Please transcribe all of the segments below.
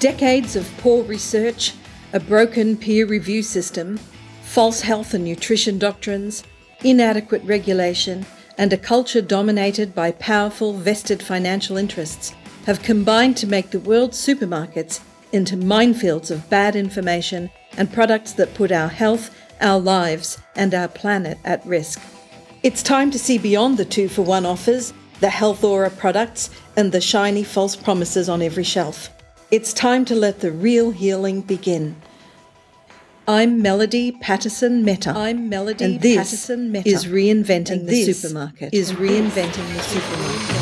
Decades of poor research, a broken peer review system, false health and nutrition doctrines, inadequate regulation, and a culture dominated by powerful vested financial interests have combined to make the world's supermarkets into minefields of bad information and products that put our health, our lives, and our planet at risk. It's time to see beyond the two for one offers, the health aura products, and the shiny false promises on every shelf. It's time to let the real healing begin. I'm Melody Patterson Mehta. I'm Melody and this Patterson Mehta. is reinventing And the this supermarket. is reinventing the supermarket.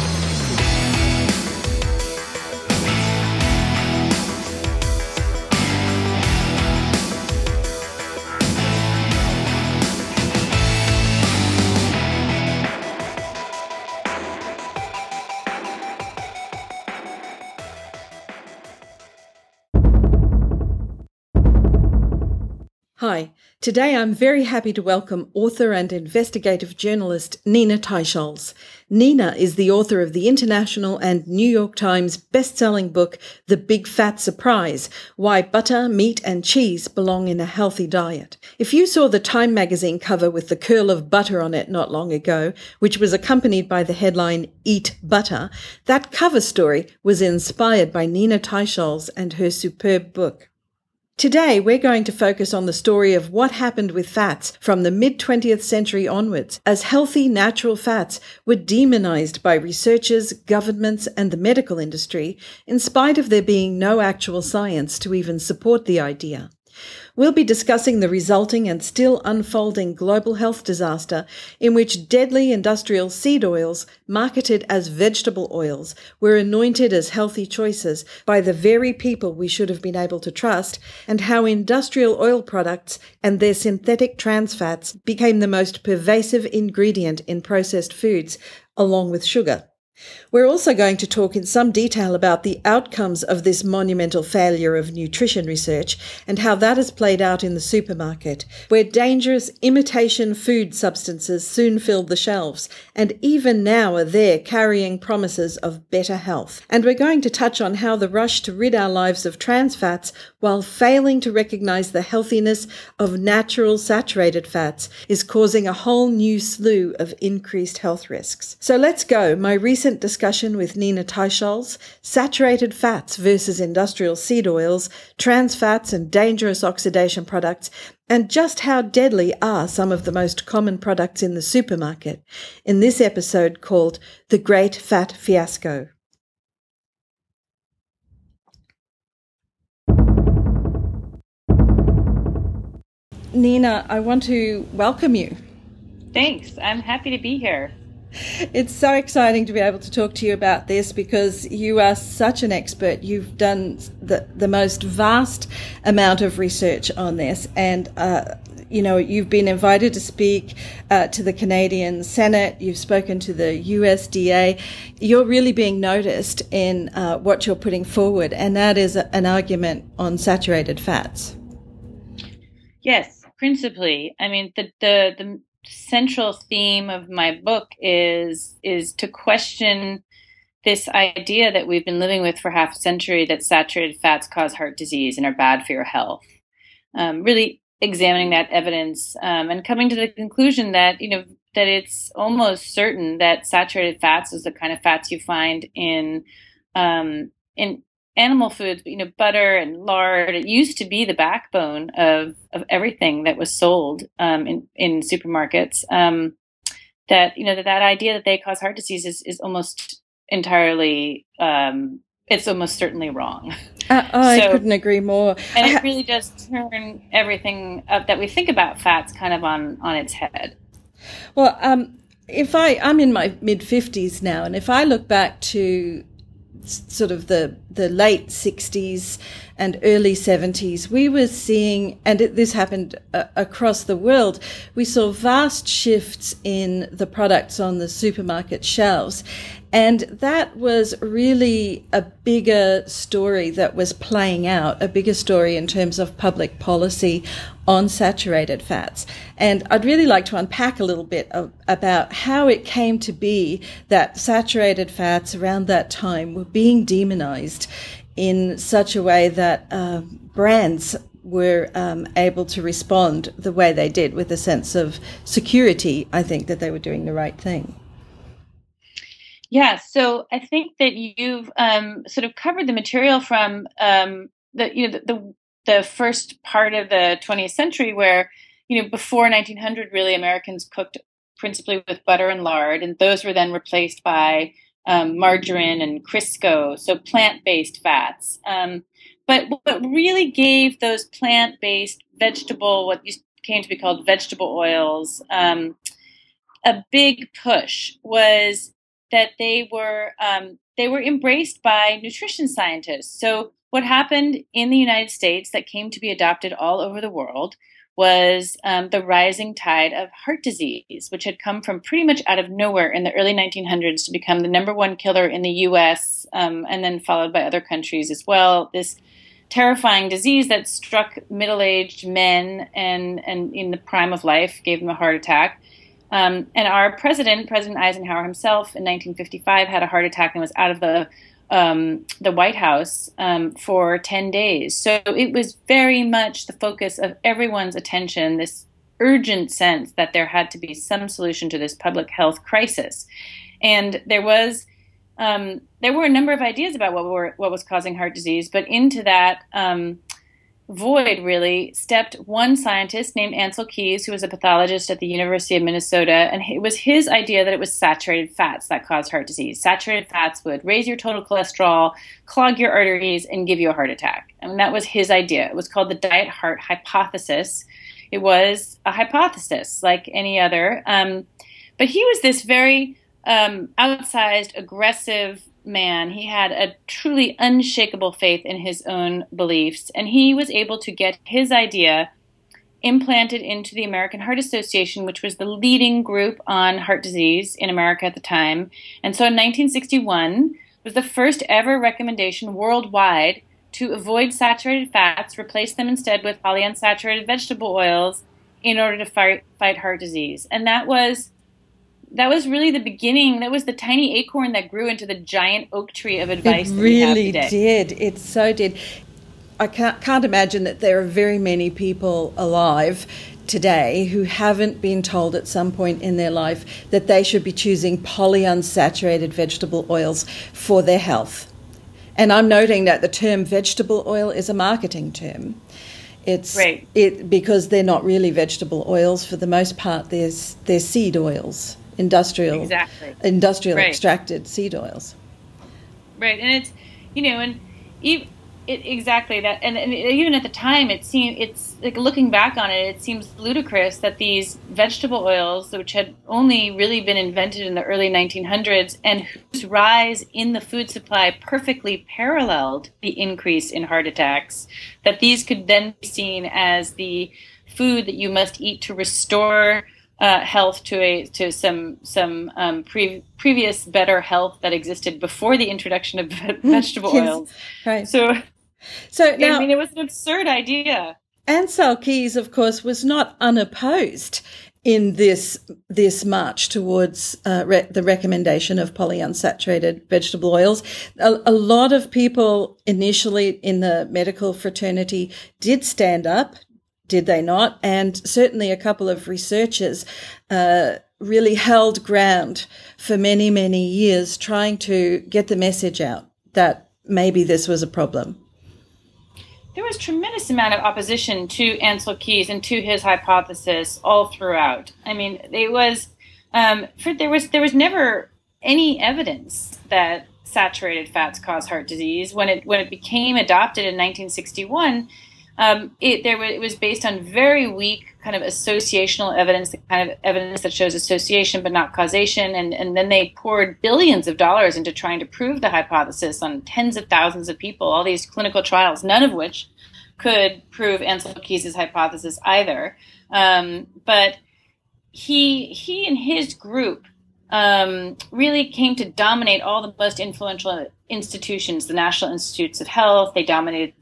Today I'm very happy to welcome author and investigative journalist Nina Teicholz. Nina is the author of the international and New York Times best-selling book The Big Fat Surprise: Why Butter, Meat and Cheese Belong in a Healthy Diet. If you saw the Time magazine cover with the curl of butter on it not long ago, which was accompanied by the headline Eat Butter, that cover story was inspired by Nina Teicholz and her superb book. Today, we're going to focus on the story of what happened with fats from the mid 20th century onwards, as healthy natural fats were demonized by researchers, governments, and the medical industry, in spite of there being no actual science to even support the idea. We'll be discussing the resulting and still unfolding global health disaster in which deadly industrial seed oils, marketed as vegetable oils, were anointed as healthy choices by the very people we should have been able to trust, and how industrial oil products and their synthetic trans fats became the most pervasive ingredient in processed foods, along with sugar. We're also going to talk in some detail about the outcomes of this monumental failure of nutrition research and how that has played out in the supermarket, where dangerous imitation food substances soon filled the shelves and even now are there carrying promises of better health. And we're going to touch on how the rush to rid our lives of trans fats while failing to recognize the healthiness of natural saturated fats is causing a whole new slew of increased health risks. So let's go. My recent discussion with Nina Teicholz, saturated fats versus industrial seed oils, trans fats and dangerous oxidation products, and just how deadly are some of the most common products in the supermarket in this episode called The Great Fat Fiasco. Nina, I want to welcome you. Thanks. I'm happy to be here. It's so exciting to be able to talk to you about this because you are such an expert. You've done the, the most vast amount of research on this, and uh, you know you've been invited to speak uh, to the Canadian Senate. You've spoken to the USDA. You're really being noticed in uh, what you're putting forward, and that is an argument on saturated fats. Yes, principally. I mean, the the the central theme of my book is is to question this idea that we've been living with for half a century that saturated fats cause heart disease and are bad for your health. Um, really examining that evidence um, and coming to the conclusion that you know that it's almost certain that saturated fats is the kind of fats you find in um, in animal foods, you know, butter and lard. It used to be the backbone of of everything that was sold um, in in supermarkets. Um, that you know that that idea that they cause heart disease is is almost entirely. Um, it's almost certainly wrong. Uh, I so, couldn't agree more. And it really does turn everything up that we think about fats kind of on on its head. Well, um, if I I'm in my mid fifties now, and if I look back to sort of the the late 60s and early 70s we were seeing and it, this happened uh, across the world we saw vast shifts in the products on the supermarket shelves and that was really a bigger story that was playing out, a bigger story in terms of public policy on saturated fats. And I'd really like to unpack a little bit of, about how it came to be that saturated fats around that time were being demonized in such a way that uh, brands were um, able to respond the way they did with a sense of security, I think that they were doing the right thing. Yeah, so I think that you've um, sort of covered the material from um, the you know the, the, the first part of the 20th century, where you know before 1900, really Americans cooked principally with butter and lard, and those were then replaced by um, margarine and Crisco, so plant-based fats. Um, but what really gave those plant-based vegetable, what came to be called vegetable oils, um, a big push was that they were um, they were embraced by nutrition scientists. So what happened in the United States that came to be adopted all over the world was um, the rising tide of heart disease, which had come from pretty much out of nowhere in the early 1900s to become the number one killer in the U.S. Um, and then followed by other countries as well. This terrifying disease that struck middle-aged men and and in the prime of life gave them a heart attack um, and our president, President Eisenhower himself, in 1955, had a heart attack and was out of the um, the White House um, for 10 days. So it was very much the focus of everyone's attention. This urgent sense that there had to be some solution to this public health crisis, and there was. Um, there were a number of ideas about what were what was causing heart disease, but into that um, void really stepped one scientist named Ancel Keys, who was a pathologist at the University of Minnesota, and it was his idea that it was saturated fats that caused heart disease. Saturated fats would raise your total cholesterol, clog your arteries, and give you a heart attack. I mean, that was his idea. It was called the diet heart hypothesis. It was a hypothesis like any other, um, but he was this very um, outsized, aggressive man. He had a truly unshakable faith in his own beliefs, and he was able to get his idea implanted into the American Heart Association, which was the leading group on heart disease in America at the time. And so in 1961 was the first ever recommendation worldwide to avoid saturated fats, replace them instead with polyunsaturated vegetable oils in order to fight, fight heart disease. And that was that was really the beginning. That was the tiny acorn that grew into the giant oak tree of advice. It really did. It so did. I can't, can't imagine that there are very many people alive today who haven't been told at some point in their life that they should be choosing polyunsaturated vegetable oils for their health. And I'm noting that the term vegetable oil is a marketing term. It's right. it because they're not really vegetable oils for the most part. There's they're seed oils industrial exactly. industrial right. extracted seed oils. Right, and it's you know, and even, it, exactly that, and, and, even at the time, it seemed it's like looking back on it, it seems ludicrous that these vegetable oils, which had only really been invented in the early 1900s, and whose rise in the food supply perfectly paralleled the increase in heart attacks, that these could then be seen as the food that you must eat to restore uh, health to a to some some um, pre- previous better health that existed before the introduction of vegetable yes. oils. Right. So, so now, I mean, it was an absurd idea. Ancel Keys, of course, was not unopposed in this this march towards uh, re- the recommendation of polyunsaturated vegetable oils. A, a, lot of people initially in the medical fraternity did stand up did they not? And certainly a couple of researchers uh, really held ground for many, many years trying to get the message out that maybe this was a problem. There was tremendous amount of opposition to Ancel Keys and to his hypothesis all throughout. I mean, it was um, for, there was there was never any evidence that saturated fats cause heart disease. When it when it became adopted in 1961, um, it there it was based on very weak kind of associational evidence, the kind of evidence that shows association but not causation, and and then they poured billions of dollars into trying to prove the hypothesis on tens of thousands of people, all these clinical trials, none of which could prove Ancel Keys' hypothesis either. Um, but he he and his group um, really came to dominate all the most influential institutions, the National Institutes of Health. They dominated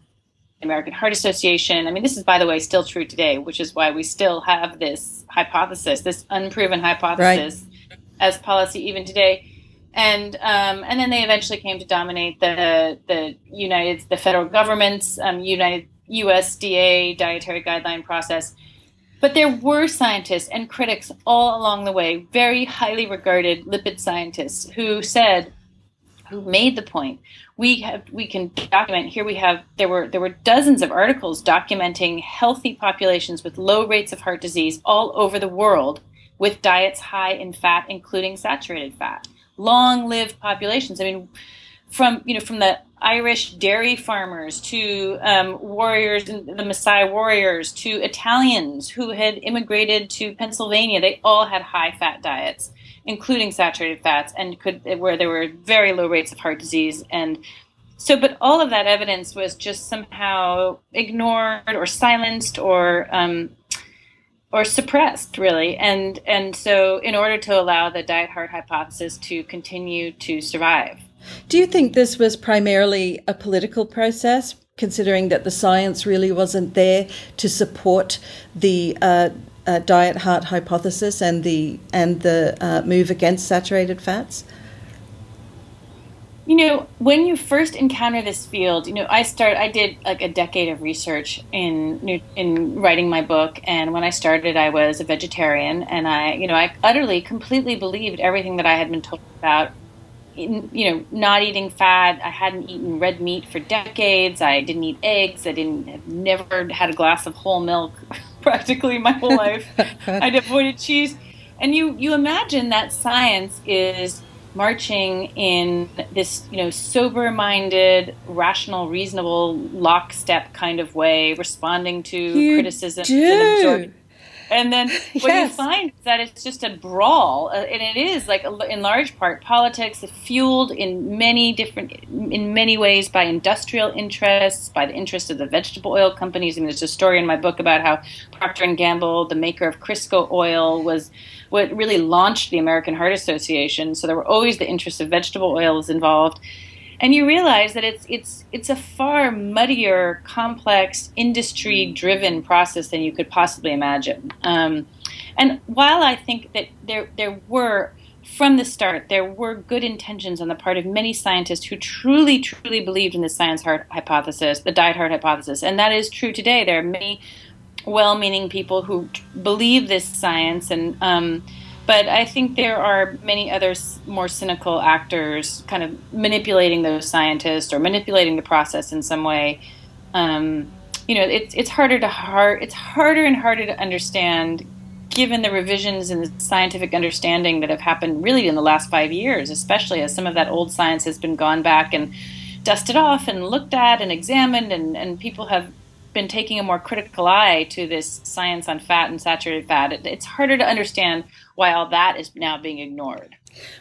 American Heart Association. I mean, this is, by the way, still true today, which is why we still have this hypothesis, this unproven hypothesis, right. as policy even today. and um, and then they eventually came to dominate the the United the federal government's um, United USDA dietary guideline process. But there were scientists and critics all along the way, very highly regarded lipid scientists, who said, who made the point, we have we can document here we have there were there were dozens of articles documenting healthy populations with low rates of heart disease all over the world with diets high in fat, including saturated fat. Long-lived populations. I mean, from you know from the Irish dairy farmers to um, warriors, the Maasai warriors, to Italians who had immigrated to Pennsylvania, they all had high-fat diets, including saturated fats, and could where there were very low rates of heart disease. And so but all of that evidence was just somehow ignored or silenced or um, or suppressed really. And and so in order to allow the diet heart hypothesis to continue to survive. Do you think this was primarily a political process considering that the science really wasn't there to support the uh, uh, diet heart hypothesis and the and the uh, move against saturated fats you know, when you first encounter this field, you know, I start. I did like a decade of research in in writing my book, and when I started, I was a vegetarian, and I, you know, I utterly, completely believed everything that I had been told about. You know, not eating fat. I hadn't eaten red meat for decades. I didn't eat eggs. I didn't. I've never had a glass of whole milk, practically my whole life. I'd avoided cheese, and you you imagine that science is marching in this, you know, sober-minded, rational, reasonable, lockstep kind of way, responding to you criticism and then what yes. you find is that it's just a brawl, uh, and it is like in large part politics, fueled in many different, in many ways by industrial interests, by the interests of the vegetable oil companies. I mean, there's a story in my book about how Procter and Gamble, the maker of Crisco oil, was what really launched the American Heart Association. So there were always the interests of vegetable oils involved. And you realize that it's it's it's a far muddier, complex, industry-driven process than you could possibly imagine. Um, and while I think that there there were from the start, there were good intentions on the part of many scientists who truly, truly believed in the science heart hypothesis, the diet heart hypothesis. And that is true today. There are many well-meaning people who believe this science and um, but I think there are many other more cynical actors kind of manipulating those scientists or manipulating the process in some way. Um, you know, it's it's harder to hard it's harder and harder to understand given the revisions in the scientific understanding that have happened really in the last five years, especially as some of that old science has been gone back and dusted off and looked at and examined and, and people have been taking a more critical eye to this science on fat and saturated fat, it, it's harder to understand why all that is now being ignored.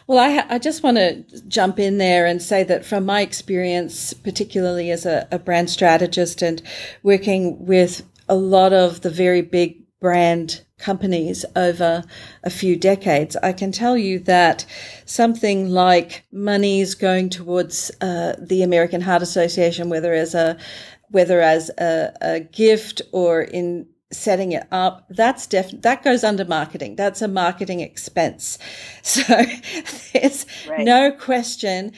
Well, I, I just want to jump in there and say that from my experience, particularly as a, a brand strategist and working with a lot of the very big brand companies over a few decades, I can tell you that something like monies going towards uh, the American Heart Association, whether as a whether as a, a gift or in setting it up that's def that goes under marketing that's a marketing expense so there's right. no question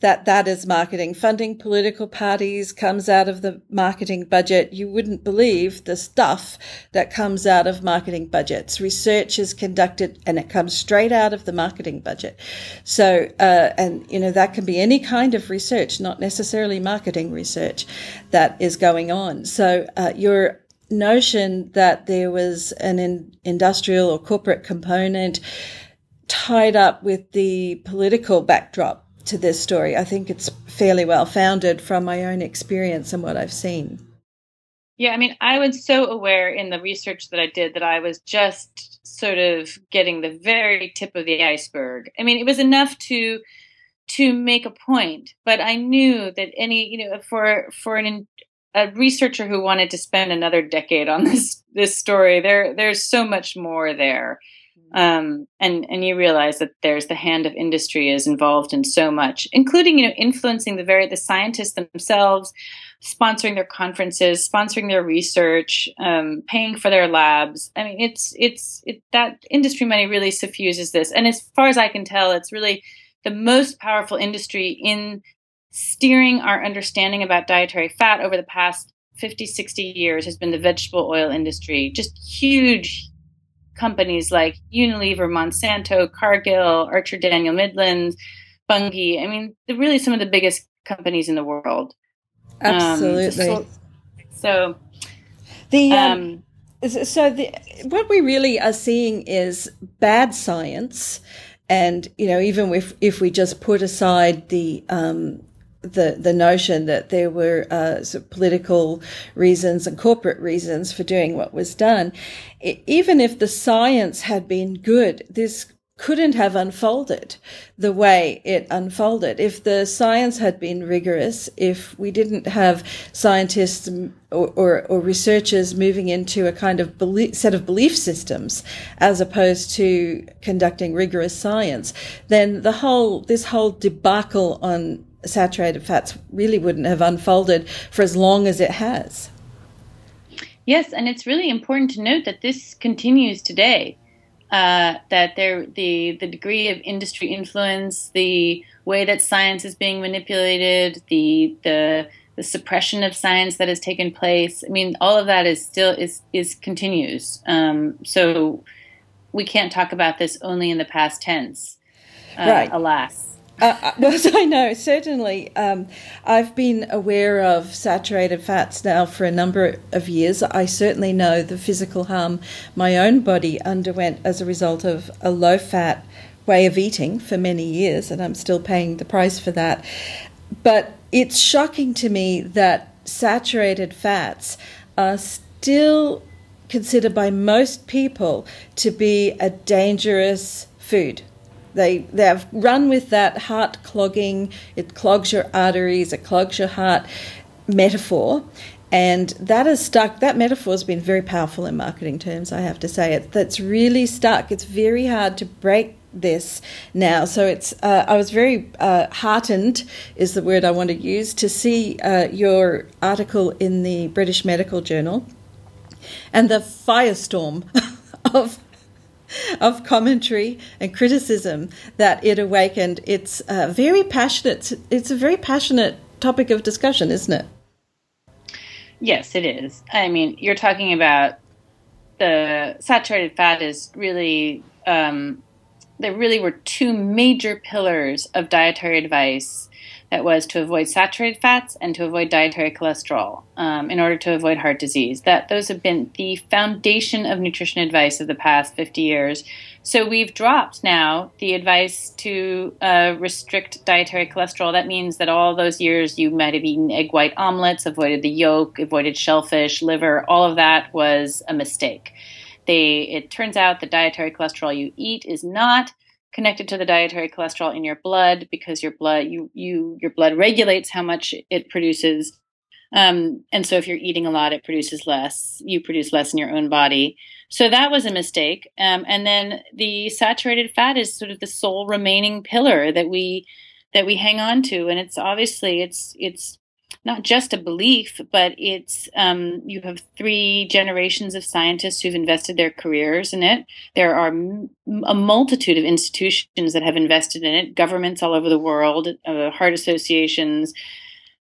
that that is marketing. Funding political parties comes out of the marketing budget. You wouldn't believe the stuff that comes out of marketing budgets. Research is conducted and it comes straight out of the marketing budget. So, uh, and you know, that can be any kind of research, not necessarily marketing research that is going on. So, uh, your notion that there was an in industrial or corporate component tied up with the political backdrop to this story. I think it's fairly well founded from my own experience and what I've seen. Yeah, I mean, I was so aware in the research that I did that I was just sort of getting the very tip of the iceberg. I mean, it was enough to to make a point, but I knew that any, you know, for for an a researcher who wanted to spend another decade on this this story, there there's so much more there. Um, and and you realize that there's the hand of industry is involved in so much, including you know influencing the very the scientists themselves, sponsoring their conferences, sponsoring their research, um, paying for their labs. I mean, it's it's it, that industry money really suffuses this, and as far as I can tell, it's really the most powerful industry in steering our understanding about dietary fat over the past 50, 60 years has been the vegetable oil industry. Just huge companies like Unilever, Monsanto, Cargill, Archer Daniel Midland, Bunge. I mean, really some of the biggest companies in the world. Absolutely. Um, so, so, the um, um, so the what we really are seeing is bad science, and you know even if if we just put aside the um, the the notion that there were uh, sort of political reasons and corporate reasons for doing what was done, it, even if the science had been good, this couldn't have unfolded the way it unfolded. If the science had been rigorous, if we didn't have scientists or, or, or researchers moving into a kind of belief, set of belief systems as opposed to conducting rigorous science, then the whole, this whole debacle on saturated fats really wouldn't have unfolded for as long as it has. Yes, and it's really important to note that this continues today. Uh, that there, the the degree of industry influence, the way that science is being manipulated, the the the suppression of science that has taken place. I mean, all of that is still is is continues. Um, so we can't talk about this only in the past tense, uh, right? Alas. Uh, uh I know, certainly. Um, I've been aware of saturated fats now for a number of years. I certainly know the physical harm my own body underwent as a result of a low fat way of eating for many years, and I'm still paying the price for that. But it's shocking to me that saturated fats are still considered by most people to be a dangerous food they they've run with that heart clogging. It clogs your arteries. It clogs your heart metaphor. And that has stuck. That metaphor has been very powerful in marketing terms. I have to say it. That's really stuck. It's very hard to break this now. So it's. Uh, I was very uh, heartened, is the word I want to use, to see uh, your article in the British Medical Journal, and the firestorm of of commentary and criticism that it awakened. It's uh, very passionate. It's a very passionate topic of discussion, isn't it? Yes, it is. I mean, you're talking about the saturated fat is really. Um, there really were two major pillars of dietary advice that was to avoid saturated fats and to avoid dietary cholesterol um, in order to avoid heart disease. That those have been the foundation of nutrition advice of the past 50 years. So we've dropped now the advice to uh, restrict dietary cholesterol. That means that all those years you might have eaten egg white omelets, avoided the yolk, avoided shellfish, liver. All of that was a mistake. They, it turns out the dietary cholesterol you eat is not connected to the dietary cholesterol in your blood because your blood you you your blood regulates how much it produces. Um, and so if you're eating a lot it produces less. You produce less in your own body. So that was a mistake. Um, and then the saturated fat is sort of the sole remaining pillar that we that we hang on to. And it's obviously it's it's not just a belief, but it's um, you have three generations of scientists who've invested their careers in it. There are m- a multitude of institutions that have invested in it, governments all over the world, uh, heart associations.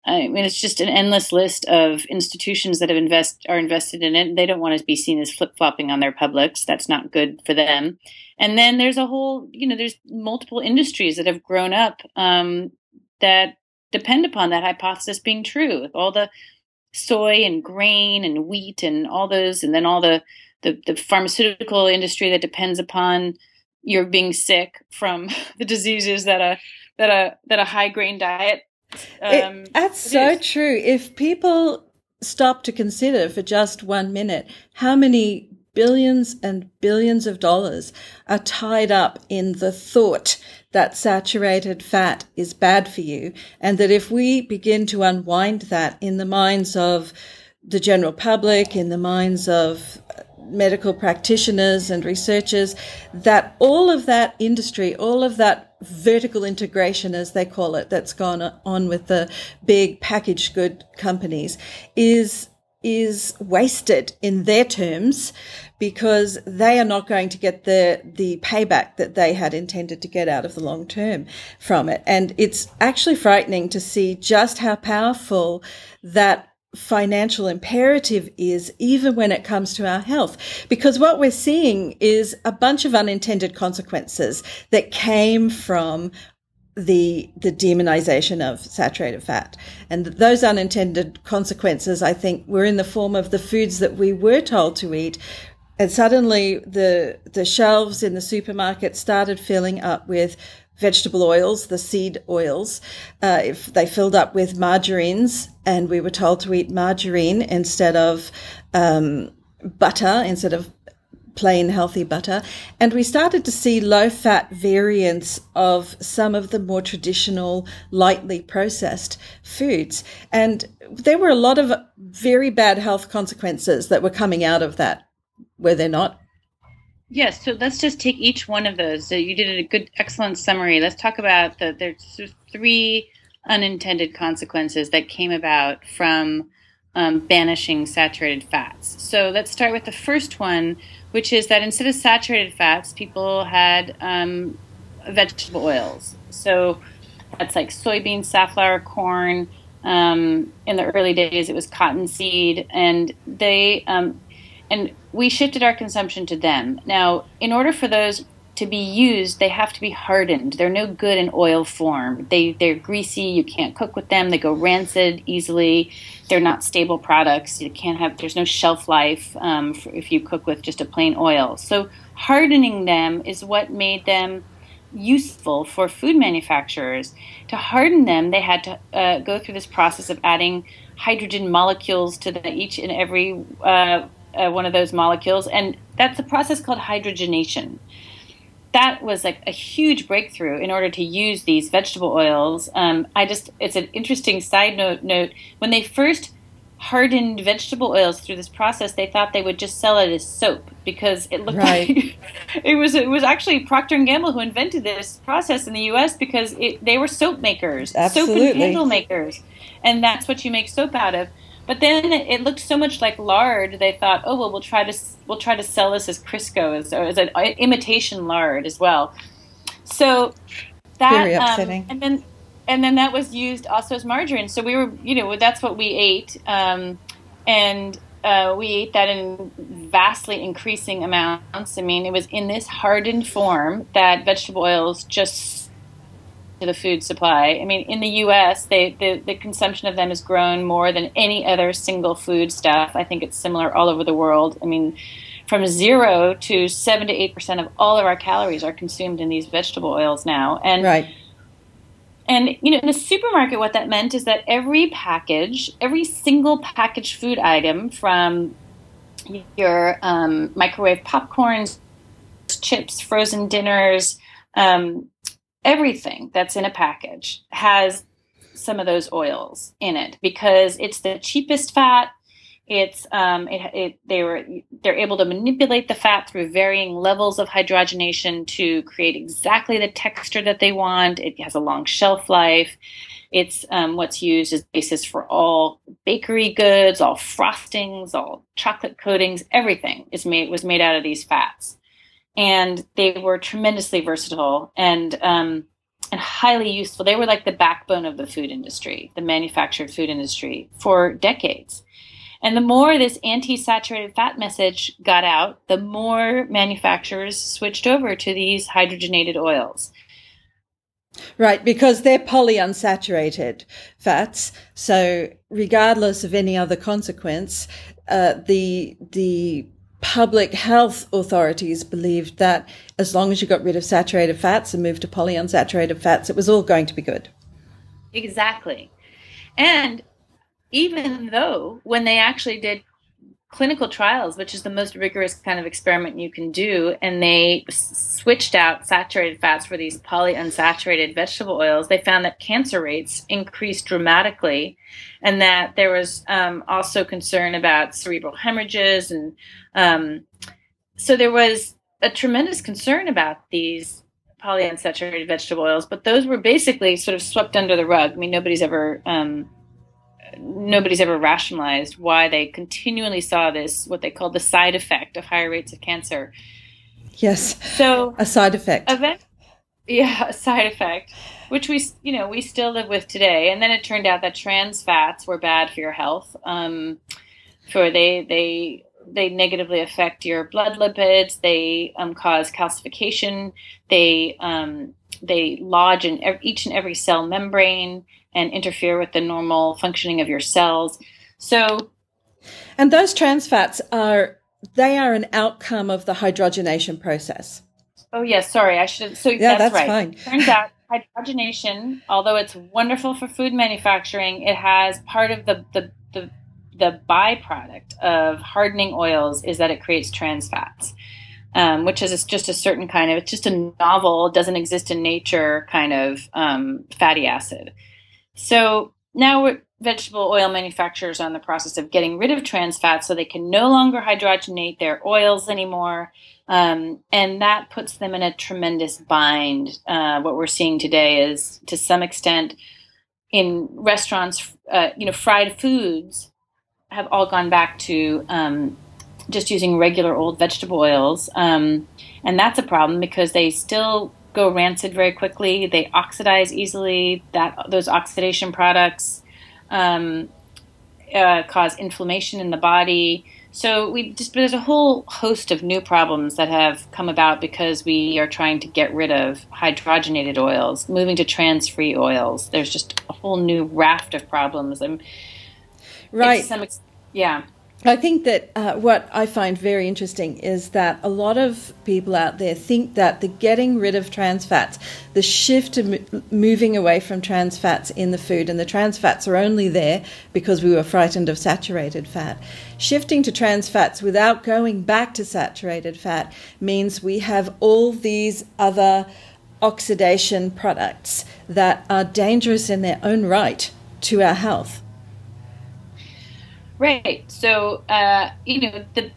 I mean, it's just an endless list of institutions that have invest are invested in it. They don't want to be seen as flip flopping on their publics. That's not good for them. And then there's a whole, you know, there's multiple industries that have grown up um, that depend upon that hypothesis being true. With all the soy and grain and wheat and all those, and then all the, the, the pharmaceutical industry that depends upon your being sick from the diseases that a that a that a high grain diet. Um, it, that's so true. If people stop to consider for just one minute how many billions and billions of dollars are tied up in the thought that saturated fat is bad for you. And that if we begin to unwind that in the minds of the general public, in the minds of uh, medical practitioners and researchers, that all of that industry, all of that vertical integration, as they call it, that's gone on with the big packaged good companies is is wasted in their terms because they are not going to get the the payback that they had intended to get out of the long term from it. And it's actually frightening to see just how powerful that financial imperative is even when it comes to our health. Because what we're seeing is a bunch of unintended consequences that came from the the demonization of saturated fat. And those unintended consequences i think were in the form of the foods that we were told to eat. And suddenly the the shelves in the supermarket started filling up with vegetable oils the seed oils. Uh, if they filled up with margarines and we were told to eat margarine instead of um, butter instead of plain healthy butter. And we started to see low fat variants of some of the more traditional, lightly processed foods. And there were a lot of very bad health consequences that were coming out of that, were there not? Yes, so let's just take each one of those. So you did a good, excellent summary. Let's talk about the there's three unintended consequences that came about from um, banishing saturated fats. So let's start with the first one, which is that instead of saturated fats, people had um, vegetable oils. So that's like soybean, safflower, corn. Um, in the early days, it was cottonseed, and they um, and we shifted our consumption to them. Now, in order for those to be used, they have to be hardened. They're no good in oil form. They they're greasy. You can't cook with them. They go rancid easily. They're not stable products. You can't have. There's no shelf life um, if you cook with just a plain oil. So hardening them is what made them useful for food manufacturers. To harden them, they had to uh, go through this process of adding hydrogen molecules to the, each and every uh, uh, one of those molecules, and that's a process called hydrogenation that was like a huge breakthrough in order to use these vegetable oils. Um, I just, it's an interesting side note. Note when they first hardened vegetable oils through this process, they thought they would just sell it as soap because it looked right. like it was. It was actually Procter and Gamble who invented this process in the U.S. because it, they were soap makers, Absolutely. soap and candle makers, and that's what you make soap out of. But then it looked so much like lard. They thought, oh well, we'll try to we'll try to sell this as Crisco as, as an uh, imitation lard as well. So that very um, upsetting. Um, and then and then that was used also as margarine. So we were, you know, that's what we ate, um, and uh, we ate that in vastly increasing amounts. I mean, it was in this hardened form that vegetable oils just to the food supply. I mean, in the U.S., they, the, the consumption of them has grown more than any other single food stuff. I think it's similar all over the world. I mean, from zero to seven to eight percent of all of our calories are consumed in these vegetable oils now. And right. And you know, in the supermarket, what that meant is that every package, every single packaged food item, from your um, microwave popcorns, chips, frozen dinners, um, everything that's in a package has some of those oils in it because it's the cheapest fat. It's um, it, it, they were they're able to manipulate the fat through varying levels of hydrogenation to create exactly the texture that they want. It has a long shelf life. It's um, what's used as basis for all bakery goods all frostings all chocolate coatings. Everything is made was made out of these fats and they were tremendously versatile and um, and highly useful. They were like the backbone of the food industry, the manufactured food industry, for decades. And the more this anti-saturated fat message got out, the more manufacturers switched over to these hydrogenated oils. Right, because they're polyunsaturated fats. So, regardless of any other consequence, uh, the the public health authorities believed that as long as you got rid of saturated fats and moved to polyunsaturated fats, it was all going to be good. Exactly. And even though when they actually did clinical trials, which is the most rigorous kind of experiment you can do, and they switched out saturated fats for these polyunsaturated vegetable oils, they found that cancer rates increased dramatically, and that there was um, also concern about cerebral hemorrhages, and um, so there was a tremendous concern about these polyunsaturated vegetable oils, but those were basically sort of swept under the rug. I mean, nobody's ever um, nobody's ever rationalized why they continually saw this what they call the side effect of higher rates of cancer. Yes. So a side effect. Event, yeah, a side effect, which we you know we still live with today. And then it turned out that trans fats were bad for your health. Um, for they they they negatively affect your blood lipids. They um, cause calcification. They um, they lodge in each and every cell membrane and interfere with the normal functioning of your cells. So, and those trans fats are they are an outcome of the hydrogenation process. Oh yes, sorry, I should. So yeah, that's, that's right. fine. Turns out hydrogenation, although it's wonderful for food manufacturing, it has part of the the the, the byproduct of hardening oils is that it creates trans fats um, which is just a certain kind of it's just a novel doesn't exist in nature kind of um, fatty acid so now vegetable oil manufacturers are in the process of getting rid of trans fats so they can no longer hydrogenate their oils anymore um, and that puts them in a tremendous bind uh, what we're seeing today is to some extent in restaurants uh, you know fried foods have all gone back to um, just using regular old vegetable oils. Um, and that's a problem because they still go rancid very quickly. They oxidize easily. That those oxidation products um, uh, cause inflammation in the body. So we just there's a whole host of new problems that have come about because we are trying to get rid of hydrogenated oils, moving to trans-free oils. There's just a whole new raft of problems. And right. Some, yeah. I think that uh, what I find very interesting is that a lot of people out there think that the getting rid of trans fats, the shift to moving away from trans fats in the food, and the trans fats are only there because we were frightened of saturated fat. Shifting to trans fats without going back to saturated fat means we have all these other oxidation products that are dangerous in their own right to our health. Right. So, uh, you know, the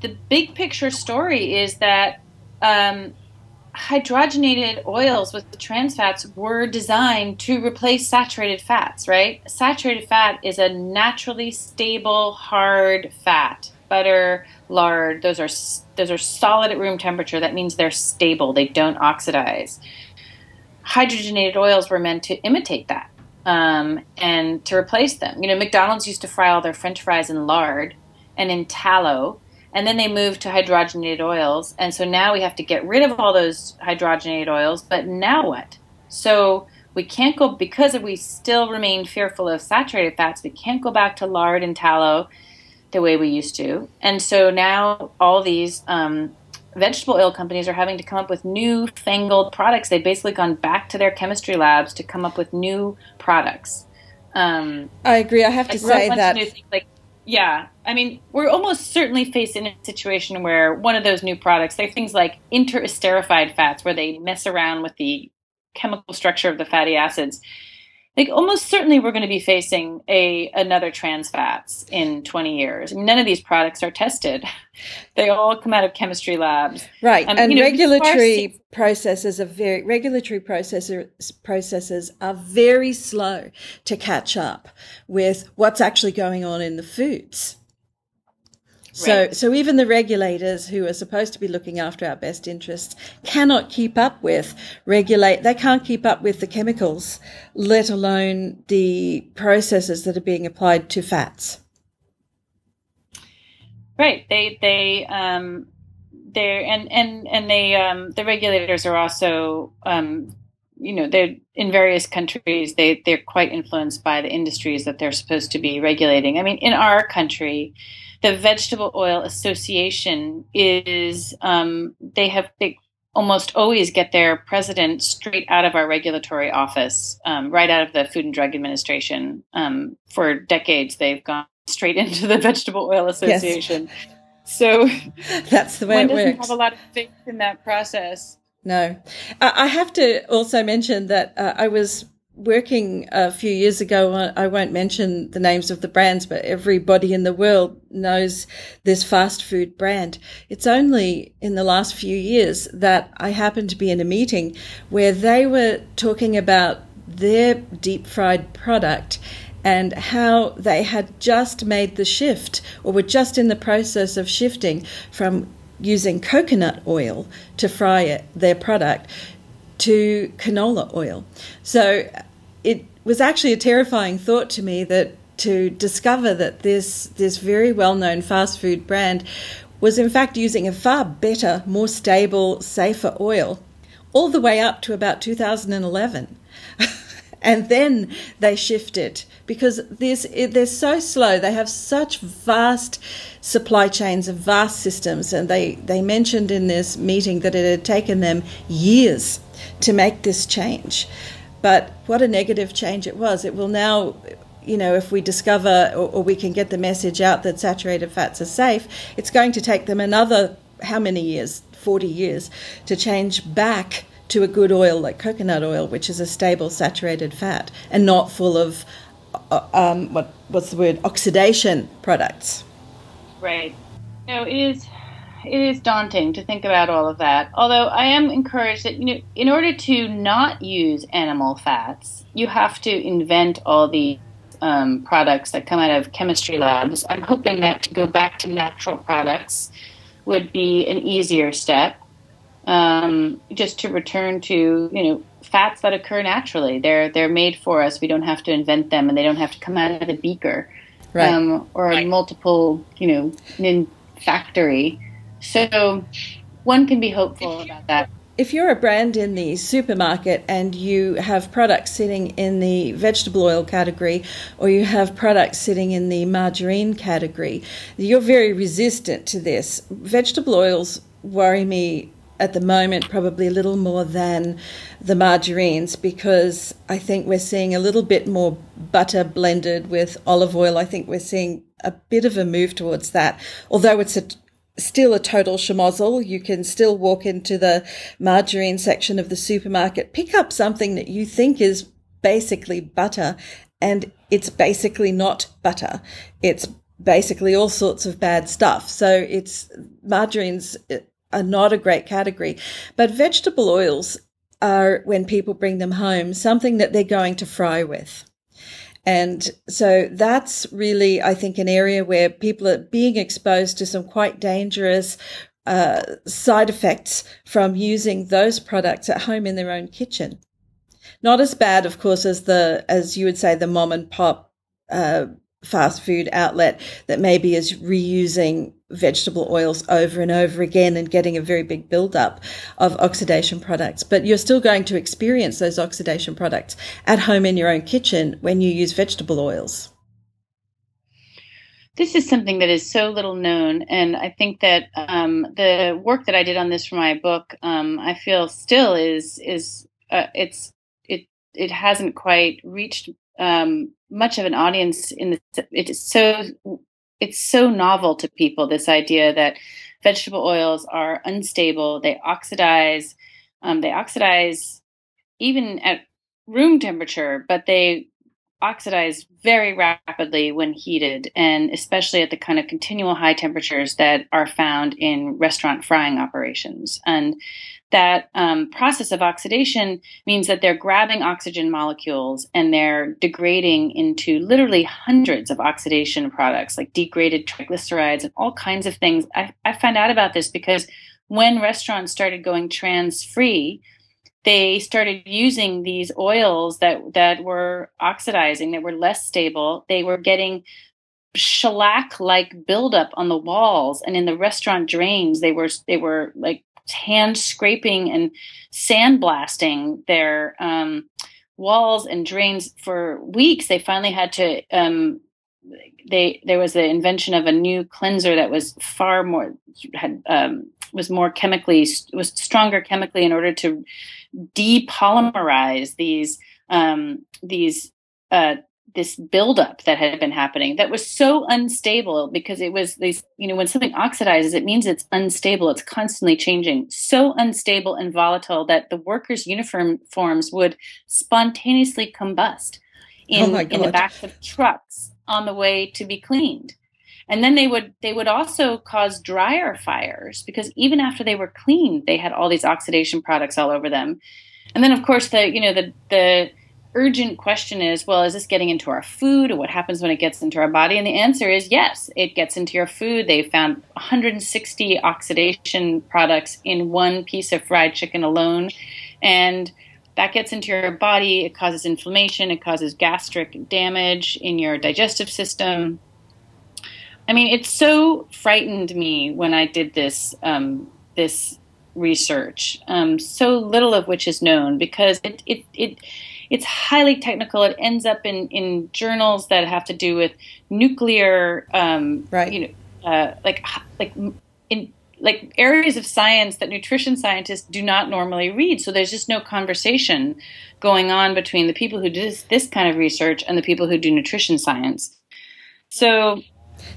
the big picture story is that um, hydrogenated oils with the trans fats were designed to replace saturated fats. Right. Saturated fat is a naturally stable, hard fat. Butter, lard, those are those are solid at room temperature. That means they're stable. They don't oxidize. Hydrogenated oils were meant to imitate that um, and to replace them. You know, McDonald's used to fry all their French fries in lard and in tallow, and then they moved to hydrogenated oils, and so now we have to get rid of all those hydrogenated oils. But now what? So we can't go because we still remain fearful of saturated fats. We can't go back to lard and tallow the way we used to, and so now all these um, vegetable oil companies are having to come up with new fangled products. They've basically gone back to their chemistry labs to come up with new products. Um, I agree. I have to say that. like, yeah, I mean, we're almost certainly facing a situation where one of those new products, they're things like interesterified fats, where they mess around with the chemical structure of the fatty acids like almost certainly we're going to be facing a another trans fats in 20 years. I mean, none of these products are tested. They all come out of chemistry labs. Right. Um, and you know, regulatory processes are very regulatory processes processes are very slow to catch up with what's actually going on in the foods. So, right. so even the regulators who are supposed to be looking after our best interests cannot keep up with regulate. They can't keep up with the chemicals, let alone the processes that are being applied to fats. Right. They they um they and and and they um the regulators are also um you know they're in various countries they they're quite influenced by the industries that they're supposed to be regulating. I mean, in our country the Vegetable Oil Association is um, they have they almost always get their president straight out of our regulatory office, um, right out of the Food and Drug Administration. Um, for decades, they've gone straight into the Vegetable Oil Association. Yes. So that's the way one it doesn't works. have a lot of faith in that process. No, I have to also mention that uh, I was working a few years ago, I won't mention the names of the brands, but everybody in the world knows this fast food brand. It's only in the last few years that I happened to be in a meeting where they were talking about their deep fried product and how they had just made the shift or were just in the process of shifting from using coconut oil to fry it, their product to canola oil. So it was actually a terrifying thought to me that to discover that this this very well known fast food brand was in fact using a far better, more stable, safer oil all the way up to about 2011. and then they shifted because this, they're so slow. They have such vast supply chains and vast systems. And they, they mentioned in this meeting that it had taken them years to make this change. But what a negative change it was. It will now you know, if we discover or, or, we can get the message out that saturated fats are safe, it's going to take them another how many years? 40 years to change back to a good oil like coconut oil, which is a stable saturated fat and not full of uh, um, what what's the word oxidation products. Right. No, it is it is daunting to think about all of that. Although I am encouraged that you know, in order to not use animal fats, you have to invent all the um, products that come out of chemistry labs. I'm hoping that to go back to natural products would be an easier step. Um, just to return to you know fats that occur naturally. They're they're made for us. We don't have to invent them, and they don't have to come out of a beaker right. um, or right. a multiple you know in factory. So one can be hopeful about that if you're a brand in the supermarket and you have products sitting in the vegetable oil category or you have products sitting in the margarine category, you're very resistant to this. Vegetable oils worry me at the moment probably a little more than the margarines because I think we're seeing a little bit more butter blended with olive oil. I think we're seeing a bit of a move towards that, although it's a still a total schmozzle. You can still walk into the margarine section of the supermarket, pick up something that you think is basically butter, and it's basically not butter. It's basically all sorts of bad stuff. So it's margarines eh, are not a great category, but vegetable oils are when people bring them home something that they're going to fry with. And so that's really, I think, an area where people are being exposed to some quite dangerous uh, side effects from using those products at home in their own kitchen. Not as bad, of course, as the, as you would say, the mom and pop uh, fast food outlet that maybe is reusing vegetable oils over and over again and getting a very big buildup of oxidation products. But you're still going to experience those oxidation products at home in your own kitchen when you use vegetable oils. This is something that is so little known, and I think that um, the work that I did on this for my book, um, I feel still is is uh, it's it it hasn't quite reached um, much of an audience in the it's so it's so novel to people this idea that vegetable oils are unstable they oxidize um, they oxidize even at room temperature but they oxidize very rapidly when heated and especially at the kind of continual high temperatures that are found in restaurant frying operations. And that um, process of oxidation means that they're grabbing oxygen molecules and they're degrading into literally hundreds of oxidation products like degraded triglycerides and all kinds of things. I, I found out about this because when restaurants started going trans free, they started using these oils that that were oxidizing, that were less stable. They were getting shellac like buildup on the walls and in the restaurant drains they were they were like hand scraping and sandblasting their um, walls and drains for weeks. They finally had to. Um, they there was the invention of a new cleanser that was far more had um, was more chemically was stronger chemically in order to depolymerize these um, these uh, this buildup that had been happening that was so unstable because it was these, you know, when something oxidizes, it means it's unstable. It's constantly changing. So unstable and volatile that the workers' uniform forms would spontaneously combust in, oh in the backs of trucks on the way to be cleaned. And then they would they would also cause dryer fires because even after they were cleaned, they had all these oxidation products all over them. And then of course the you know the the urgent question is well is this getting into our food what happens when it gets into our body? And the answer is yes it gets into your food. They found 160 oxidation products in one piece of fried chicken alone. And that gets into your body. It causes inflammation. It causes gastric damage in your digestive system. I mean it so frightened me when i did this um, this research um, so little of which is known because it, it, it it's highly technical. It ends up in, in journals that have to do with nuclear, um, right? You know, uh, like like in like areas of science that nutrition scientists do not normally read. So there's just no conversation going on between the people who do this, this kind of research and the people who do nutrition science. So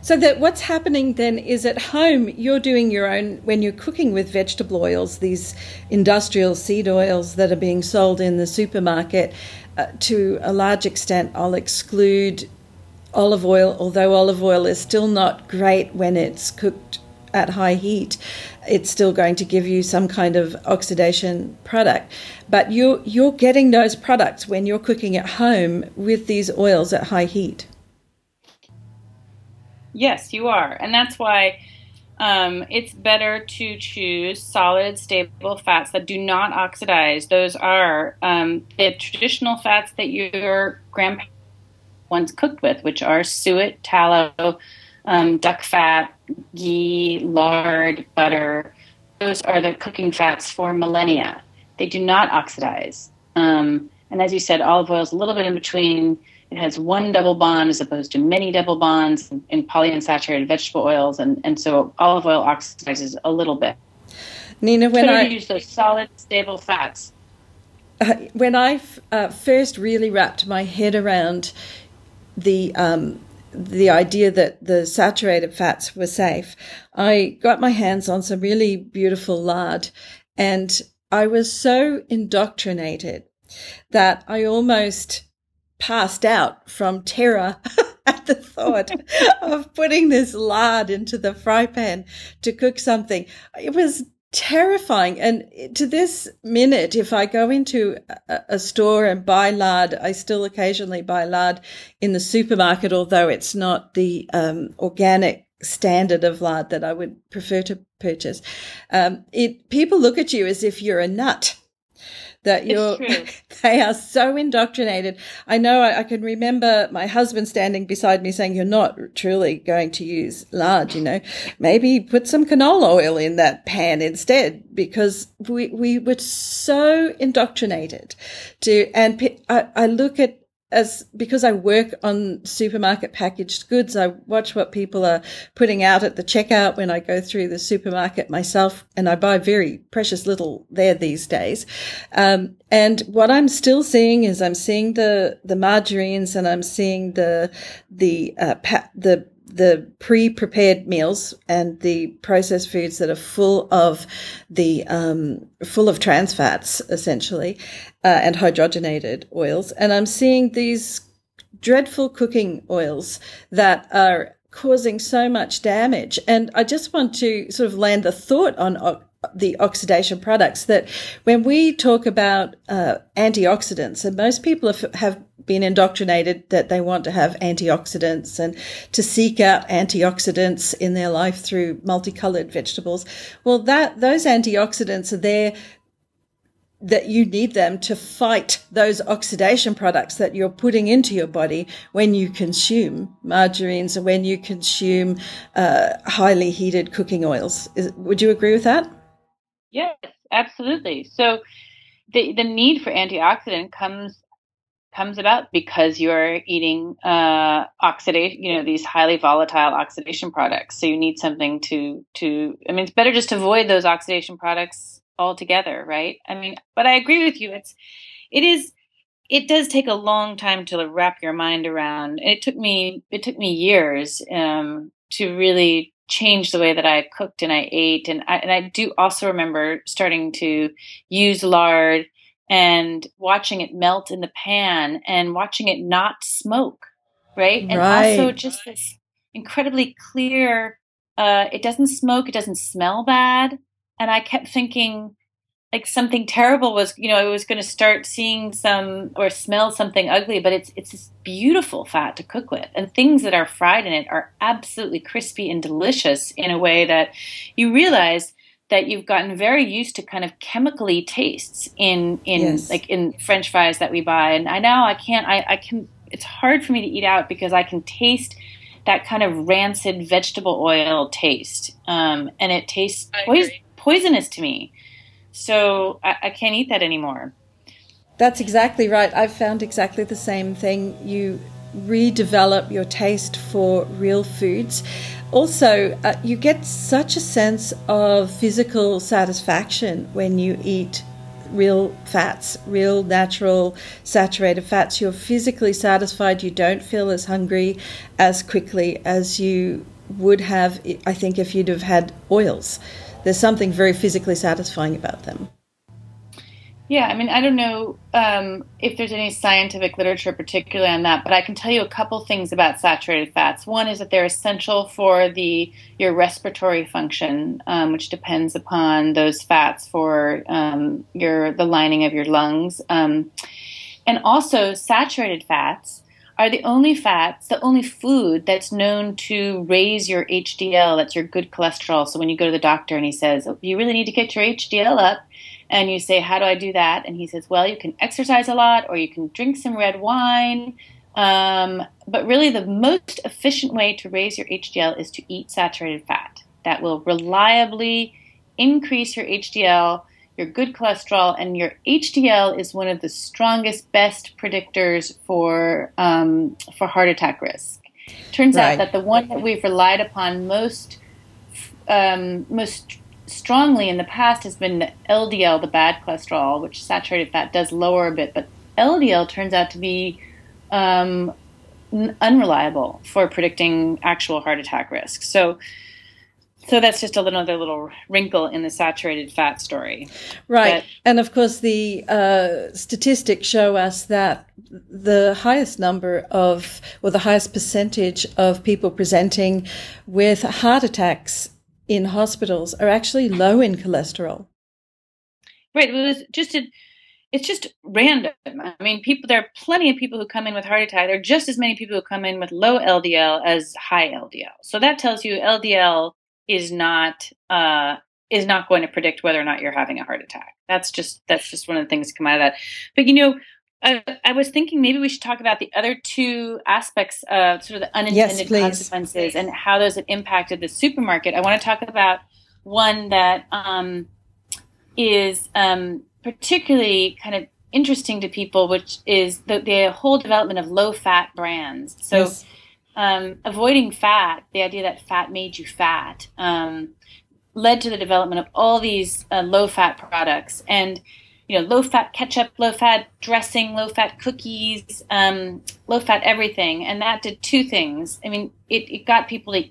so that what's happening then is at home you're doing your own when you're cooking with vegetable oils, these industrial seed oils that are being sold in the supermarket. Uh, to a large extent, I'll exclude olive oil, although olive oil is still not great when it's cooked at high heat. It's still going to give you some kind of oxidation product, but you're you're getting those products when you're cooking at home with these oils at high heat. Yes, you are. And that's why um, it's better to choose solid, stable fats that do not oxidize. Those are um, the traditional fats that your grandparents once cooked with, which are suet, tallow, um, duck fat, ghee, lard, butter. Those are the cooking fats for millennia. They do not oxidize. Um, and as you said, olive oil is a little bit in between it has one double bond as opposed to many double bonds in, in polyunsaturated vegetable oils, and, and so olive oil oxidizes a little bit. Nina, when so I use those solid, stable fats. Uh, when I uh, first really wrapped my head around the um, the idea that the saturated fats were safe, I got my hands on some really beautiful lard, and I was so indoctrinated that I almost passed out from terror at the thought of putting this lard into the fry pan to cook something. It was terrifying. And to this minute, if I go into a, a, store and buy lard, I still occasionally buy lard in the supermarket, although it's not the um, organic standard of lard that I would prefer to purchase. Um, it people look at you as if you're a nut that you're they are so indoctrinated. I know I, I, can remember my husband standing beside me saying you're not truly going to use lard you know. Maybe put some canola oil in that pan instead because we we were so indoctrinated to and I, I look at as because I work on supermarket packaged goods, I watch what people are putting out at the checkout when I go through the supermarket myself, and I buy very precious little there these days. Um, and what I'm still seeing is I'm seeing the the margarines and I'm seeing the the uh, pa- the the pre-prepared meals and the processed foods that are full of the um, full of trans fats essentially uh, and hydrogenated oils. And i'm seeing these dreadful cooking oils that are causing so much damage. And i just want to sort of land the thought on the oxidation products that when we talk about uh, antioxidants, and most people have, have been indoctrinated that they want to have antioxidants and to seek out antioxidants in their life through multicolored vegetables. Well, that those antioxidants are there that you need them to fight those oxidation products that you're putting into your body when you consume margarines and when you consume uh, highly heated cooking oils. Is, would you agree with that? Yes, absolutely. So the the need for antioxidant comes comes about because you're eating uh, oxidation, you know, these highly volatile oxidation products. So you need something to to. I mean, it's better just to avoid those oxidation products altogether, right? I mean, but I agree with you. It's it is it does take a long time to wrap your mind around. It took me it took me years um, to really change the way that I cooked and I ate, and I, and I do also remember starting to use lard and watching it melt in the pan and watching it not smoke, right? And right. also just this incredibly clear, uh, it doesn't smoke, it doesn't smell bad. And I kept thinking, like something terrible was you know I was going to start seeing some or smell something ugly, but it's it's this beautiful fat to cook with, and things that are fried in it are absolutely crispy and delicious in a way that you realize that you've gotten very used to kind of chemically tastes in in yes. like in French fries that we buy, and I now I can't I I can it's hard for me to eat out because I can taste that kind of rancid vegetable oil taste, um, and it tastes pois- poisonous to me. So I, I can't eat that anymore. That's exactly right. I've found exactly the same thing. You redevelop your taste for real foods. Also, uh, you get such a sense of physical satisfaction when you eat real fats, real natural saturated fats. You're physically satisfied. You don't feel as hungry as quickly as you would have, I think, if you'd have had oils there's something very physically satisfying about them. Yeah, I mean, I don't know um, if there's any scientific literature particularly on that, but I can tell you a couple things about saturated fats. One is that they're essential for the your respiratory function, um, which depends upon those fats for um, your the lining of your lungs, um, and also saturated fats are the only fats, the only food that's known to raise your HDL, that's your good cholesterol. So when you go to the doctor and he says, oh, You really need to get your HDL up, and you say, How do I do that? And he says, Well, you can exercise a lot or you can drink some red wine. Um, but really, the most efficient way to raise your HDL is to eat saturated fat. That will reliably increase your HDL your good cholesterol, and your HDL is one of the strongest, best predictors for um, for heart attack risk. Turns right. out that the one that we've relied upon most um, most strongly in the past has been the LDL, the bad cholesterol, which saturated fat does lower a bit, but LDL turns out to be um, unreliable for predicting actual heart attack risk. So so that's just another little wrinkle in the saturated fat story. Right. But, and of course, the uh, statistics show us that the highest number of, or the highest percentage of people presenting with heart attacks in hospitals are actually low in cholesterol. Right. It was just a, it's just random. I mean, people there are plenty of people who come in with heart attack. There are just as many people who come in with low LDL as high LDL. So that tells you LDL is not uh, is not going to predict whether or not you're having a heart attack. That's just that's just one of the things that come out of that. But you know, I, I was thinking maybe we should talk about the other two aspects of sort of the unintended yes, consequences and how those have impacted the supermarket. I want to talk about one that um, is um, particularly kind of interesting to people, which is the, the whole development of low fat brands. So. Yes um, avoiding fat, the idea that fat made you fat, um, led to the development of all these uh, low fat products and you know low fat ketchup low fat dressing low fat cookies um, low fat everything. And that did two things. I mean it, it got people to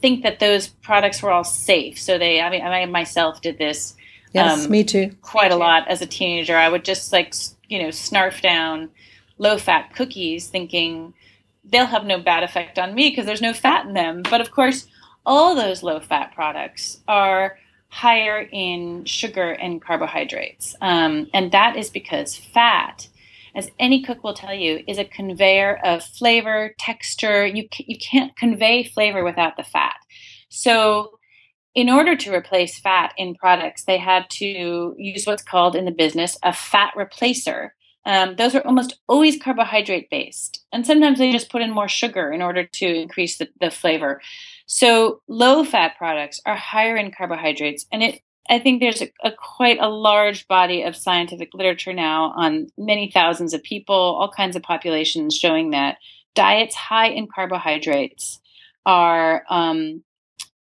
think that those products were all safe. So they i mean i myself did this yes um, me too. quite a lot as a teenager. I would just like you know snarf down low fat cookies thinking they'll have no bad effect on me because there's no fat in them. But of course, all those low fat products are higher in sugar and carbohydrates. Um, and that is because fat, as any cook will tell you, is a conveyor of flavor, texture. You, you can't convey flavor without the fat. So, in order to replace fat in products, they had to use what's called in the business a fat replacer. Um, those are almost always carbohydrate based. And sometimes they just put in more sugar in order to increase the, the flavor. So low fat products are higher in carbohydrates. And it, I think there's a, a, quite a large body of scientific literature now on many thousands of people, all kinds of populations showing that diets high in carbohydrates are um,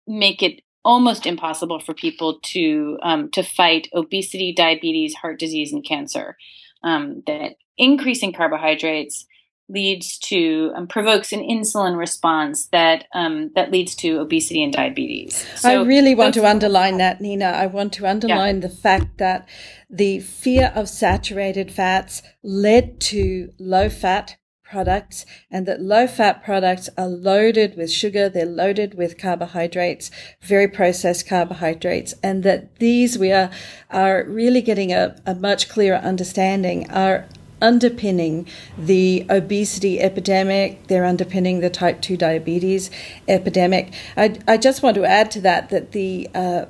make it almost impossible for people to um, to fight obesity, diabetes, heart disease, and cancer um, that increasing carbohydrates leads to um, provokes an insulin response that um, that leads to obesity and diabetes. So I really want to underline that, Nina. I want to underline yeah. the fact that the fear of saturated fats led to low fat products and that low fat products are loaded with sugar, they're loaded with carbohydrates, very processed carbohydrates, and that these we are, are really getting a, a much clearer understanding are underpinning the obesity epidemic, they're underpinning the type 2 diabetes epidemic. I, I just want to add to that that the uh,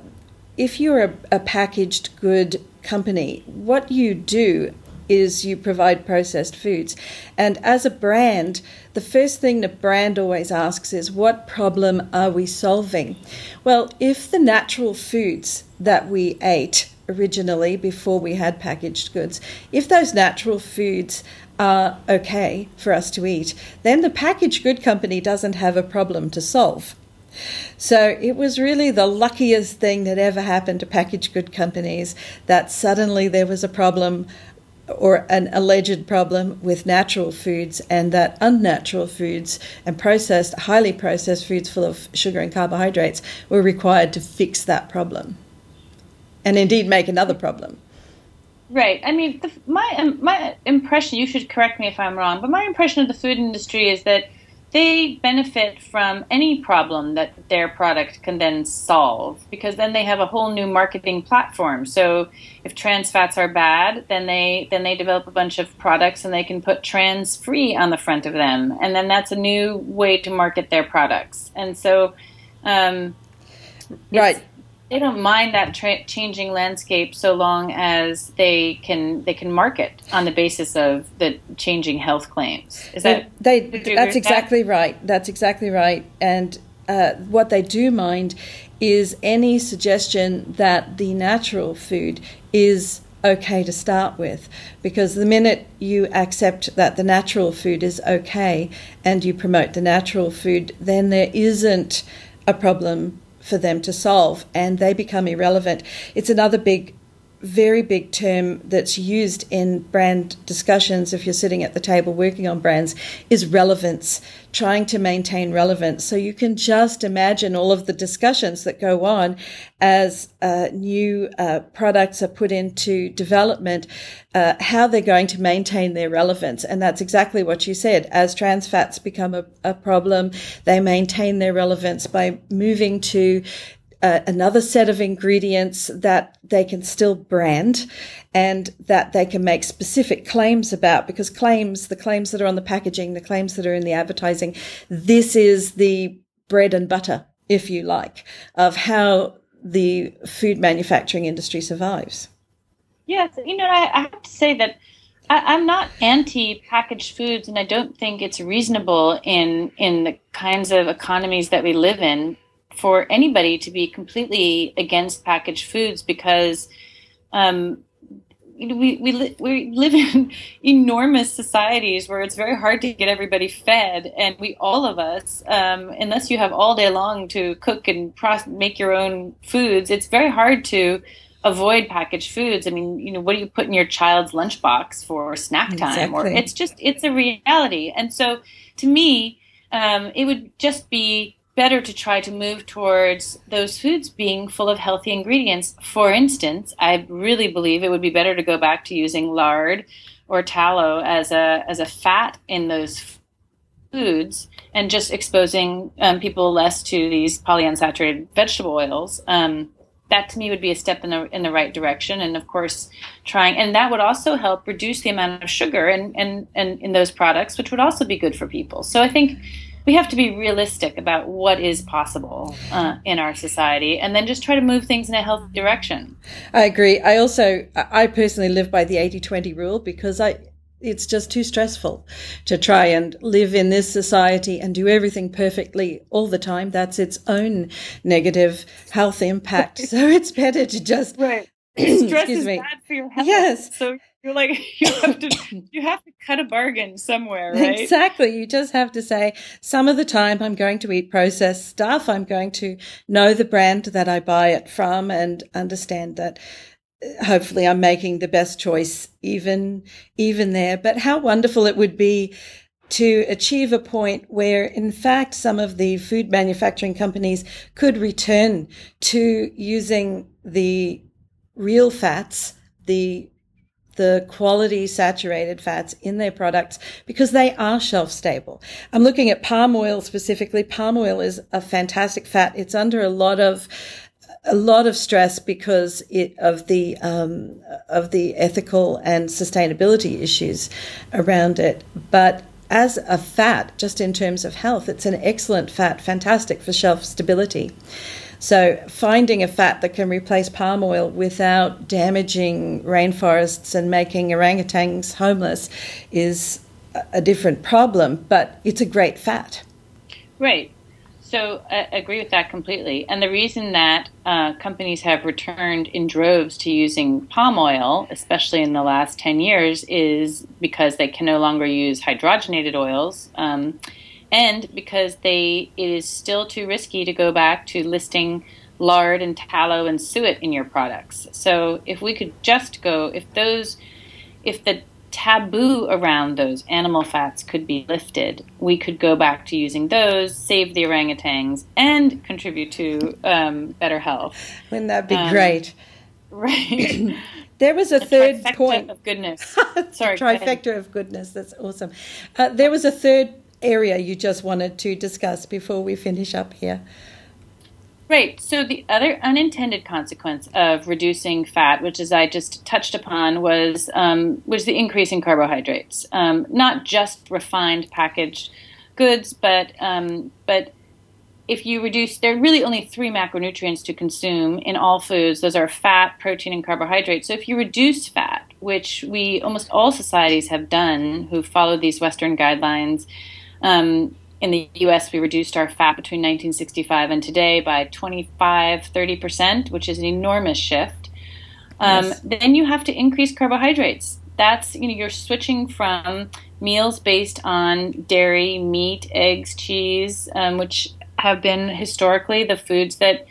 if you're a, a packaged good company, what you do is you provide processed foods. And as a brand, the first thing the brand always asks is, what problem are we solving? Well, if the natural foods that we ate originally before we had packaged goods, if those natural foods are okay for us to eat, then the packaged good company doesn't have a problem to solve. So it was really the luckiest thing that ever happened to packaged good companies that suddenly there was a problem or an alleged problem with natural foods and that unnatural foods and processed highly processed foods full of sugar and carbohydrates were required to fix that problem and indeed make another problem Right. I mean, the, my um, my impression. You should correct me if I'm wrong, but my impression of the food industry is that they benefit from any problem that their product can then solve because then they have a whole new marketing platform. So if trans fats are bad, then they then they develop a bunch of products and they can put trans free on the front of them, and then that's a new way to market their products. And so, um, right they don't mind that tra- changing landscape so long as they can they can market on the basis of the changing health claims. Is that they? they that's exactly that? right. That's exactly right. And uh, what they do mind is any suggestion that the natural food is okay to start with because the minute you accept that the natural food is okay and you promote the natural food then there isn't a problem for them to solve and they become irrelevant. It's another big very big term that's used in brand discussions if you're sitting at the table working on brands is relevance, trying to maintain relevance. So you can just imagine all of the discussions that go on as uh, new uh, products are put into development, uh, how they're going to maintain their relevance. And that's exactly what you said. As trans fats become a, a problem, they maintain their relevance by moving to another set of ingredients that they can still brand and that they can make specific claims about because claims, the claims that are on the packaging, the claims that are in the advertising, this is the bread and butter, if you like, of how the food manufacturing industry survives. Yes, you know, I, have to say that I, am not anti packaged foods, and I don't think it's reasonable in in the kinds of economies that we live in for anybody to be completely against packaged foods because um, you know, we we, li- we live in enormous societies where it's very hard to get everybody fed, and we all of us, um, unless you have all day long to cook and process, make your own foods, it's very hard to avoid packaged foods. I mean, you know, what do you put in your child's lunchbox for snack time? Exactly. Or it's just it's a reality, and so to me, um, it would just be better to try to move towards those foods being full of healthy ingredients. For instance, I really believe it would be better to go back to using lard or tallow as a as a fat in those foods and just exposing um, people less to these polyunsaturated vegetable oils. Um, that to me would be a step in the in the right direction, and of course, trying and that would also help reduce the amount of sugar and and and in those products, which would also be good for people. So I think we have to be realistic about what is possible uh, in our society and then just try to move things in a healthy direction. I agree. I also i personally live by the 80-20 rule because i it's just too stressful to try and live in this society and do everything perfectly all the time. That's its own negative health impact. So it's better to just right. Stress is me. bad for your health. Yes. So you're like you have to you have to cut a bargain somewhere right? Exactly. You just have to say some of the time i'm going to eat processed stuff. I'm going to know the brand that i buy it from and understand that uh, hopefully i'm making the best choice even even there. But how wonderful it would be to achieve a point where, in fact, some of the food manufacturing companies could return to using the real fats, the the quality saturated fats in their products because they are shelf stable. I'm looking at palm oil specifically. Palm oil is a fantastic fat. It's under a lot of a lot of stress because it, of the um, of the ethical and sustainability issues around it. But as a fat, just in terms of health, it's an excellent fat, fantastic for shelf stability. So, finding a fat that can replace palm oil without damaging rainforests and making orangutans homeless is a different problem, but it's a great fat. Right. So I agree with that completely. And the reason that uh, companies have returned in droves to using palm oil, especially in the last 10 years, is because they can no longer use hydrogenated oils. Um, and because they it is still too risky to go back to listing lard and tallow and suet in your products. So if we could just go if those if the taboo around those animal fats could be lifted, we could go back to using those, save the orangutans, and contribute to um, better health. Wouldn't that be um, great? Right. there was a, a third point of goodness. Sorry, trifecta of goodness. That's awesome. Uh, there was a third area you just wanted to discuss before we finish up here. Right. So the other unintended consequence of reducing fat, which as I just touched upon, was um, was the increase in carbohydrates. Um, not just refined packaged goods, but um, but if you reduce, there are really only three macronutrients to consume in all foods. Those are fat, protein, and carbohydrates. So if you reduce fat, which we almost all societies have done who follow these Western guidelines, um, in the US, we reduced our fat between 1965 and today by 25, 30%, which is an enormous shift. Um, yes. Then you have to increase carbohydrates. That's, you know, you're switching from meals based on dairy, meat, eggs, cheese, um, which have been historically the foods that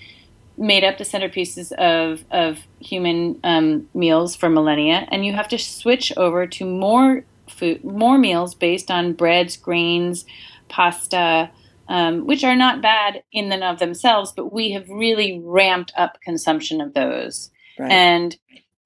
made up the centerpieces of, of human um, meals for millennia. And you have to switch over to more food, more meals based on breads, grains, pasta, um, which are not bad in and of themselves, but we have really ramped up consumption of those. Right. And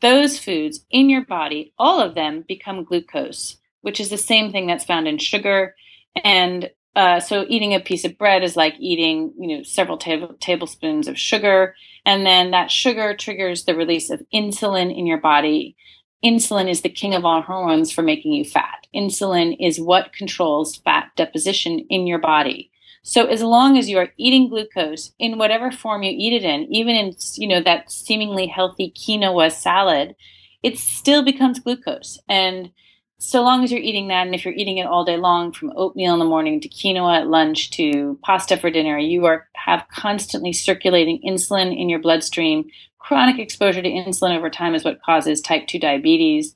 those foods in your body, all of them become glucose, which is the same thing that's found in sugar. And uh, so eating a piece of bread is like eating, you know, several table, tablespoons of sugar, and then that sugar triggers the release of insulin in your body, insulin is the king of all hormones for making you fat. Insulin is what controls fat deposition in your body. So as long as you are eating glucose in whatever form you eat it in, even in you know that seemingly healthy quinoa salad, it still becomes glucose. And so long as you're eating that, and if you're eating it all day long, from oatmeal in the morning to quinoa at lunch to pasta for dinner, you are have constantly circulating insulin in your bloodstream, chronic exposure to insulin over time is what causes type 2 diabetes.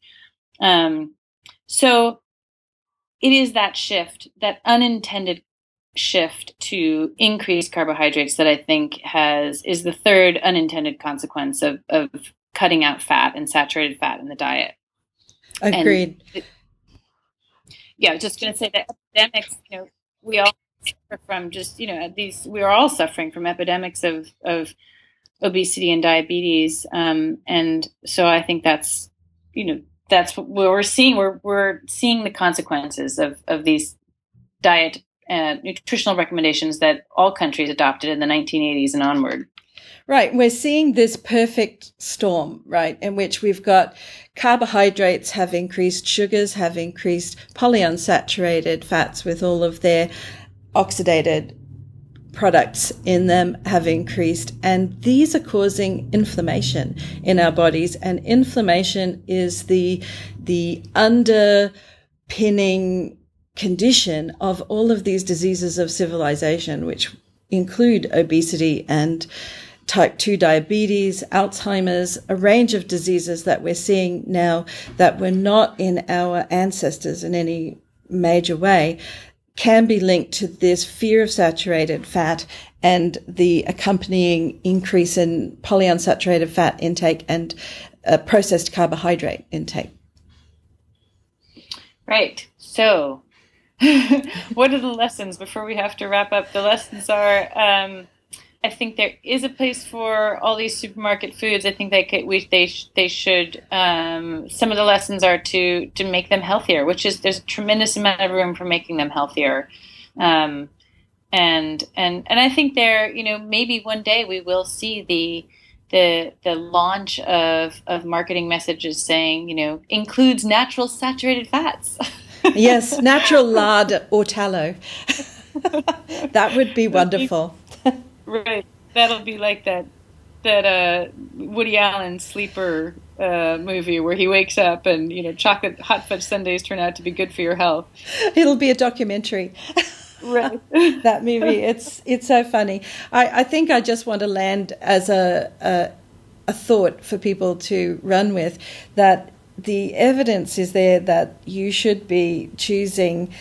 Um, so it is that shift, that unintended shift to increase carbohydrates that I think has is the third unintended consequence of, of cutting out fat and saturated fat in the diet. Agreed. It, yeah, I was just going to say that epidemics, you know, we all suffer from just, you know, these, we're all suffering from epidemics of, of obesity and diabetes. Um, and so I think that's, you know, that's what we're seeing. We're, we're seeing the consequences of, of these diet and nutritional recommendations that all countries adopted in the 1980s and onward. Right. We're seeing this perfect storm, right, in which we've got carbohydrates have increased, sugars have increased, polyunsaturated fats with all of their oxidated products in them have increased, and these are causing inflammation in our bodies. And inflammation is the the underpinning condition of all of these diseases of civilization, which include obesity and type 2 diabetes, Alzheimer's, a range of diseases that we're seeing now that were not in our ancestors in any major way can be linked to this fear of saturated fat and the accompanying increase in polyunsaturated fat intake and uh, processed carbohydrate intake. Right. So, what are the lessons before we have to wrap up? The lessons are um, I think there is a place for all these supermarket foods. I think they could, we, they they should. Um, some of the lessons are to to make them healthier, which is there's a tremendous amount of room for making them healthier. Um, and and and I think there, you know, maybe one day we will see the the the launch of of marketing messages saying, you know, includes natural saturated fats. yes, natural lard or tallow. that would be wonderful. Right. That'll be like that that uh, Woody Allen sleeper uh, movie where he wakes up and you know chocolate hot fudge sundaes turn out to be good for your health. It'll be a documentary. Right. that movie. It's it's so funny. I, I think I just want to land as a, a a thought for people to run with that the evidence is there that you should be choosing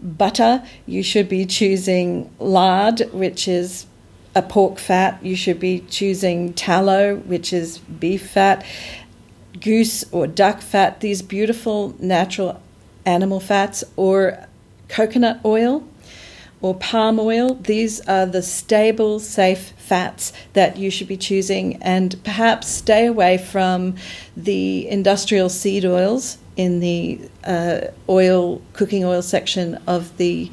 butter, you should be choosing lard, which is a pork fat, you should be choosing tallow, which is beef fat, goose or duck fat, these beautiful natural animal fats, or coconut oil or palm oil. These are the stable, safe fats that you should be choosing, and perhaps stay away from the industrial seed oils in the uh, oil, cooking oil section of the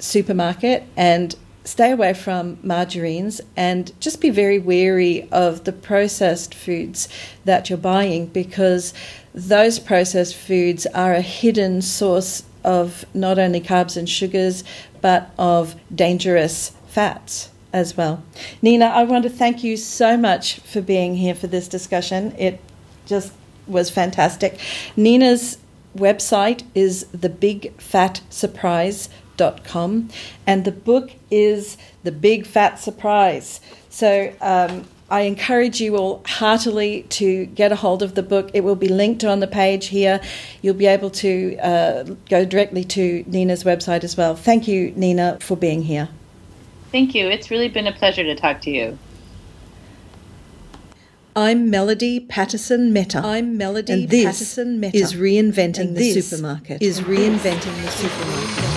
supermarket and stay away from margarines and just be very wary of the processed foods that you're buying because those processed foods are a hidden source of not only carbs and sugars but of dangerous fats as well. Nina, I want to thank you so much for being here for this discussion. It just was fantastic. Nina's website is thebigfatsurprise.com and the book is The Big Fat Surprise. So um, I encourage you all heartily to get a hold of the book. It will be linked on the page here. You'll be able to uh, go directly to Nina's website as well. Thank you, Nina, for being here. Thank you. It's really been a pleasure to talk to you. I'm Melody Patterson Mehta. I'm Melody and this Patterson Mehta. Is reinventing and the this supermarket. Is reinventing the supermarket.